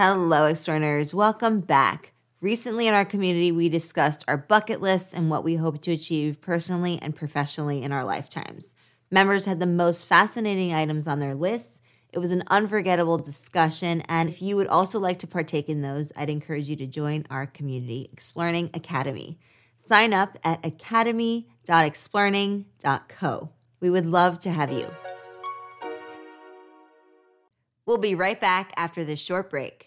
Hello, extraordinaires. Welcome back. Recently in our community, we discussed our bucket lists and what we hope to achieve personally and professionally in our lifetimes. Members had the most fascinating items on their lists. It was an unforgettable discussion, and if you would also like to partake in those, I'd encourage you to join our community, Explearning Academy. Sign up at academy.explearning.co. We would love to have you. We'll be right back after this short break.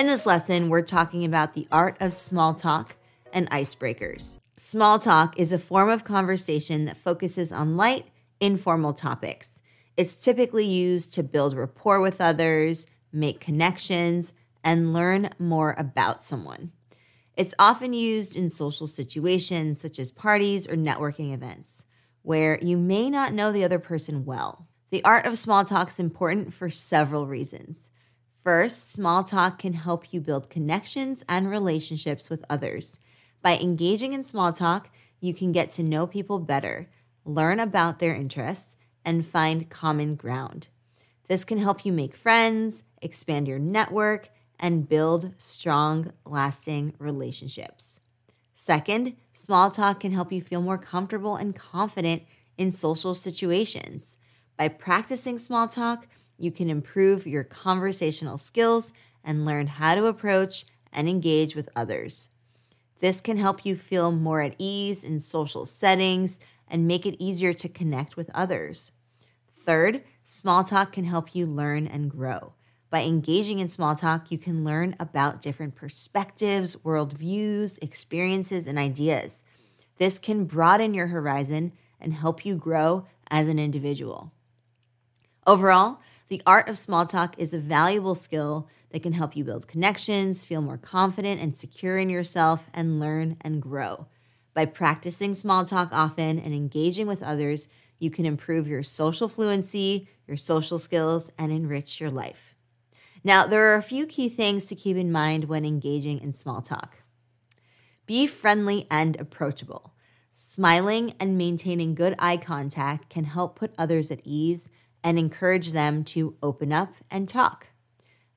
In this lesson, we're talking about the art of small talk and icebreakers. Small talk is a form of conversation that focuses on light, informal topics. It's typically used to build rapport with others, make connections, and learn more about someone. It's often used in social situations such as parties or networking events, where you may not know the other person well. The art of small talk is important for several reasons. First, small talk can help you build connections and relationships with others. By engaging in small talk, you can get to know people better, learn about their interests, and find common ground. This can help you make friends, expand your network, and build strong, lasting relationships. Second, small talk can help you feel more comfortable and confident in social situations. By practicing small talk, you can improve your conversational skills and learn how to approach and engage with others. This can help you feel more at ease in social settings and make it easier to connect with others. Third, small talk can help you learn and grow. By engaging in small talk, you can learn about different perspectives, worldviews, experiences, and ideas. This can broaden your horizon and help you grow as an individual. Overall, the art of small talk is a valuable skill that can help you build connections, feel more confident and secure in yourself, and learn and grow. By practicing small talk often and engaging with others, you can improve your social fluency, your social skills, and enrich your life. Now, there are a few key things to keep in mind when engaging in small talk. Be friendly and approachable. Smiling and maintaining good eye contact can help put others at ease and encourage them to open up and talk.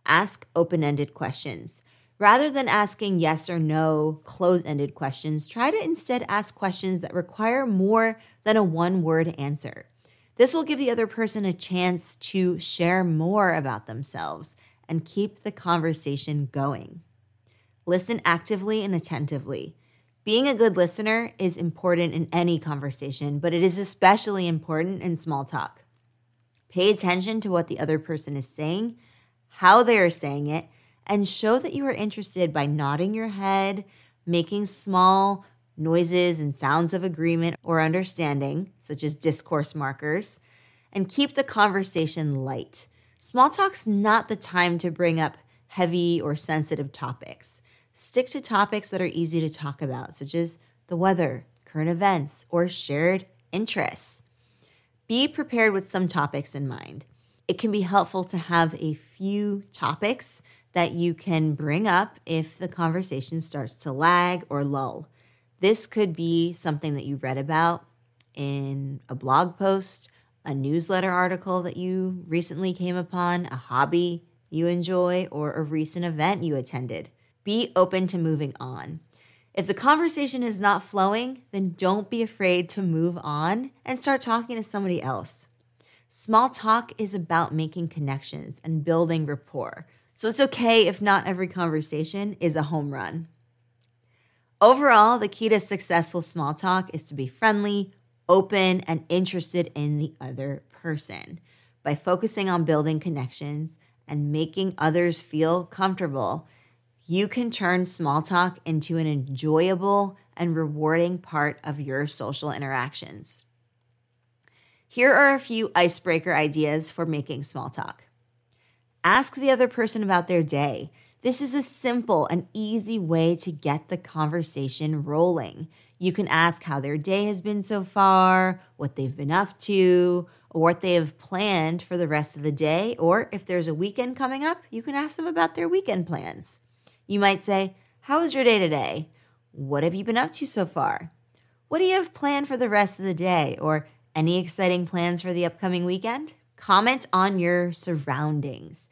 Ask open ended questions. Rather than asking yes or no, close ended questions, try to instead ask questions that require more than a one word answer. This will give the other person a chance to share more about themselves and keep the conversation going. Listen actively and attentively. Being a good listener is important in any conversation, but it is especially important in small talk. Pay attention to what the other person is saying, how they are saying it, and show that you are interested by nodding your head, making small noises and sounds of agreement or understanding, such as discourse markers, and keep the conversation light. Small talk's not the time to bring up heavy or sensitive topics. Stick to topics that are easy to talk about, such as the weather, current events, or shared interests. Be prepared with some topics in mind. It can be helpful to have a few topics that you can bring up if the conversation starts to lag or lull. This could be something that you read about in a blog post, a newsletter article that you recently came upon, a hobby you enjoy, or a recent event you attended. Be open to moving on. If the conversation is not flowing, then don't be afraid to move on and start talking to somebody else. Small talk is about making connections and building rapport. So it's okay if not every conversation is a home run. Overall, the key to successful small talk is to be friendly, open, and interested in the other person. By focusing on building connections and making others feel comfortable, you can turn small talk into an enjoyable and rewarding part of your social interactions. Here are a few icebreaker ideas for making small talk. Ask the other person about their day. This is a simple and easy way to get the conversation rolling. You can ask how their day has been so far, what they've been up to, or what they have planned for the rest of the day. Or if there's a weekend coming up, you can ask them about their weekend plans. You might say, How was your day today? What have you been up to so far? What do you have planned for the rest of the day? Or any exciting plans for the upcoming weekend? Comment on your surroundings.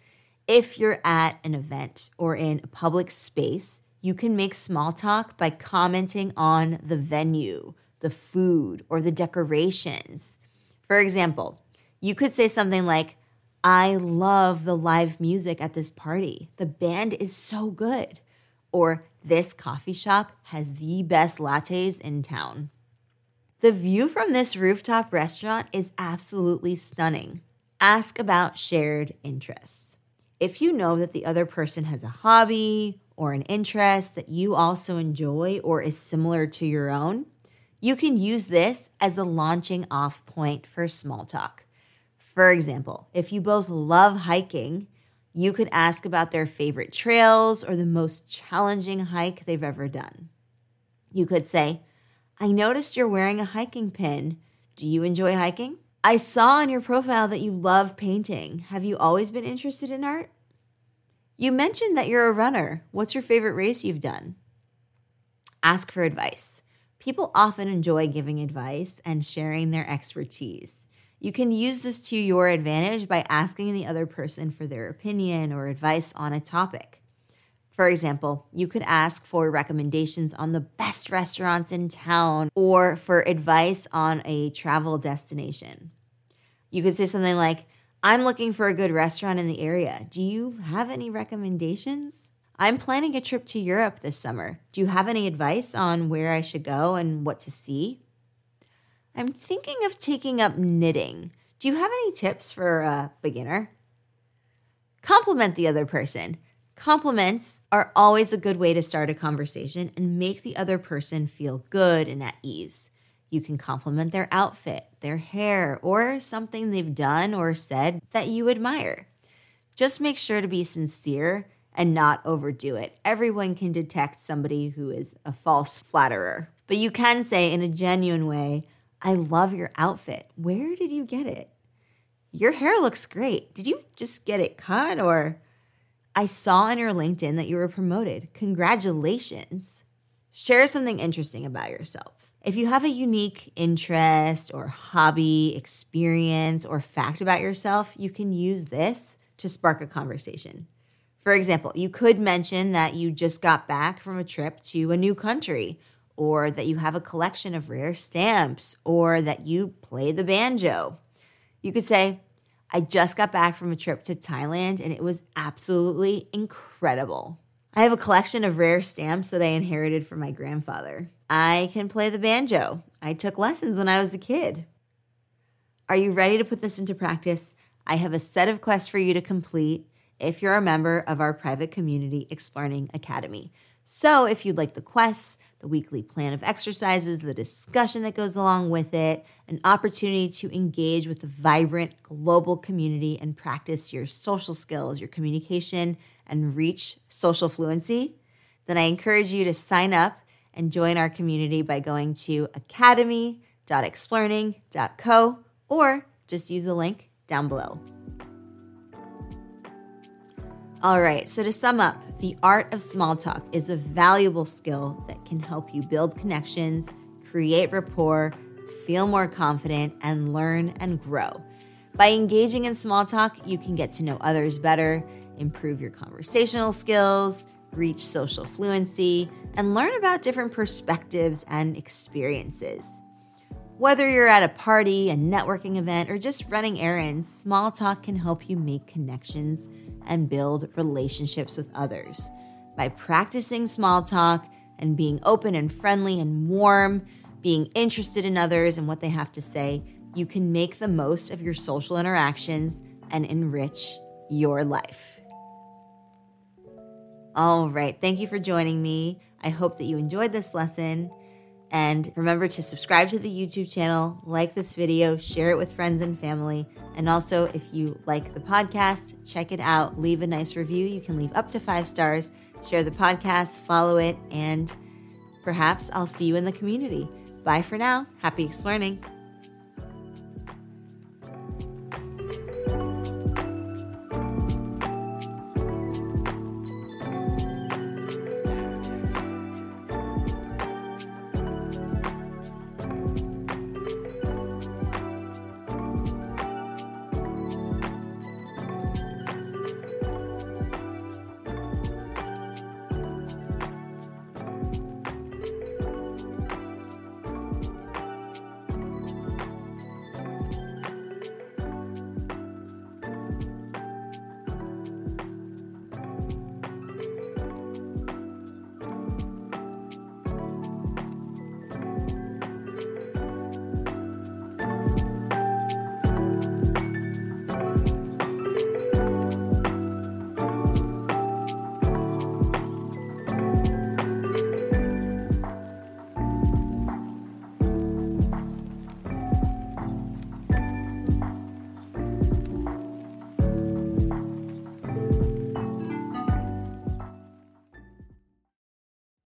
If you're at an event or in a public space, you can make small talk by commenting on the venue, the food, or the decorations. For example, you could say something like, I love the live music at this party. The band is so good. Or, this coffee shop has the best lattes in town. The view from this rooftop restaurant is absolutely stunning. Ask about shared interests. If you know that the other person has a hobby or an interest that you also enjoy or is similar to your own, you can use this as a launching off point for small talk. For example, if you both love hiking, you could ask about their favorite trails or the most challenging hike they've ever done. You could say, I noticed you're wearing a hiking pin. Do you enjoy hiking? I saw on your profile that you love painting. Have you always been interested in art? You mentioned that you're a runner. What's your favorite race you've done? Ask for advice. People often enjoy giving advice and sharing their expertise. You can use this to your advantage by asking the other person for their opinion or advice on a topic. For example, you could ask for recommendations on the best restaurants in town or for advice on a travel destination. You could say something like, I'm looking for a good restaurant in the area. Do you have any recommendations? I'm planning a trip to Europe this summer. Do you have any advice on where I should go and what to see? I'm thinking of taking up knitting. Do you have any tips for a beginner? Compliment the other person. Compliments are always a good way to start a conversation and make the other person feel good and at ease. You can compliment their outfit, their hair, or something they've done or said that you admire. Just make sure to be sincere and not overdo it. Everyone can detect somebody who is a false flatterer. But you can say in a genuine way, I love your outfit. Where did you get it? Your hair looks great. Did you just get it cut or I saw on your LinkedIn that you were promoted. Congratulations. Share something interesting about yourself. If you have a unique interest or hobby, experience, or fact about yourself, you can use this to spark a conversation. For example, you could mention that you just got back from a trip to a new country or that you have a collection of rare stamps, or that you play the banjo. You could say, I just got back from a trip to Thailand and it was absolutely incredible. I have a collection of rare stamps that I inherited from my grandfather. I can play the banjo. I took lessons when I was a kid. Are you ready to put this into practice? I have a set of quests for you to complete if you're a member of our private community, Explearning Academy. So, if you'd like the quests, the weekly plan of exercises, the discussion that goes along with it, an opportunity to engage with the vibrant global community and practice your social skills, your communication, and reach social fluency, then I encourage you to sign up and join our community by going to academy.explearning.co or just use the link down below. All right, so to sum up, the art of small talk is a valuable skill that can help you build connections, create rapport, feel more confident, and learn and grow. By engaging in small talk, you can get to know others better, improve your conversational skills, reach social fluency, and learn about different perspectives and experiences. Whether you're at a party, a networking event, or just running errands, small talk can help you make connections and build relationships with others. By practicing small talk and being open and friendly and warm, being interested in others and what they have to say, you can make the most of your social interactions and enrich your life. All right, thank you for joining me. I hope that you enjoyed this lesson. And remember to subscribe to the YouTube channel, like this video, share it with friends and family. And also, if you like the podcast, check it out, leave a nice review. You can leave up to five stars, share the podcast, follow it, and perhaps I'll see you in the community. Bye for now. Happy exploring.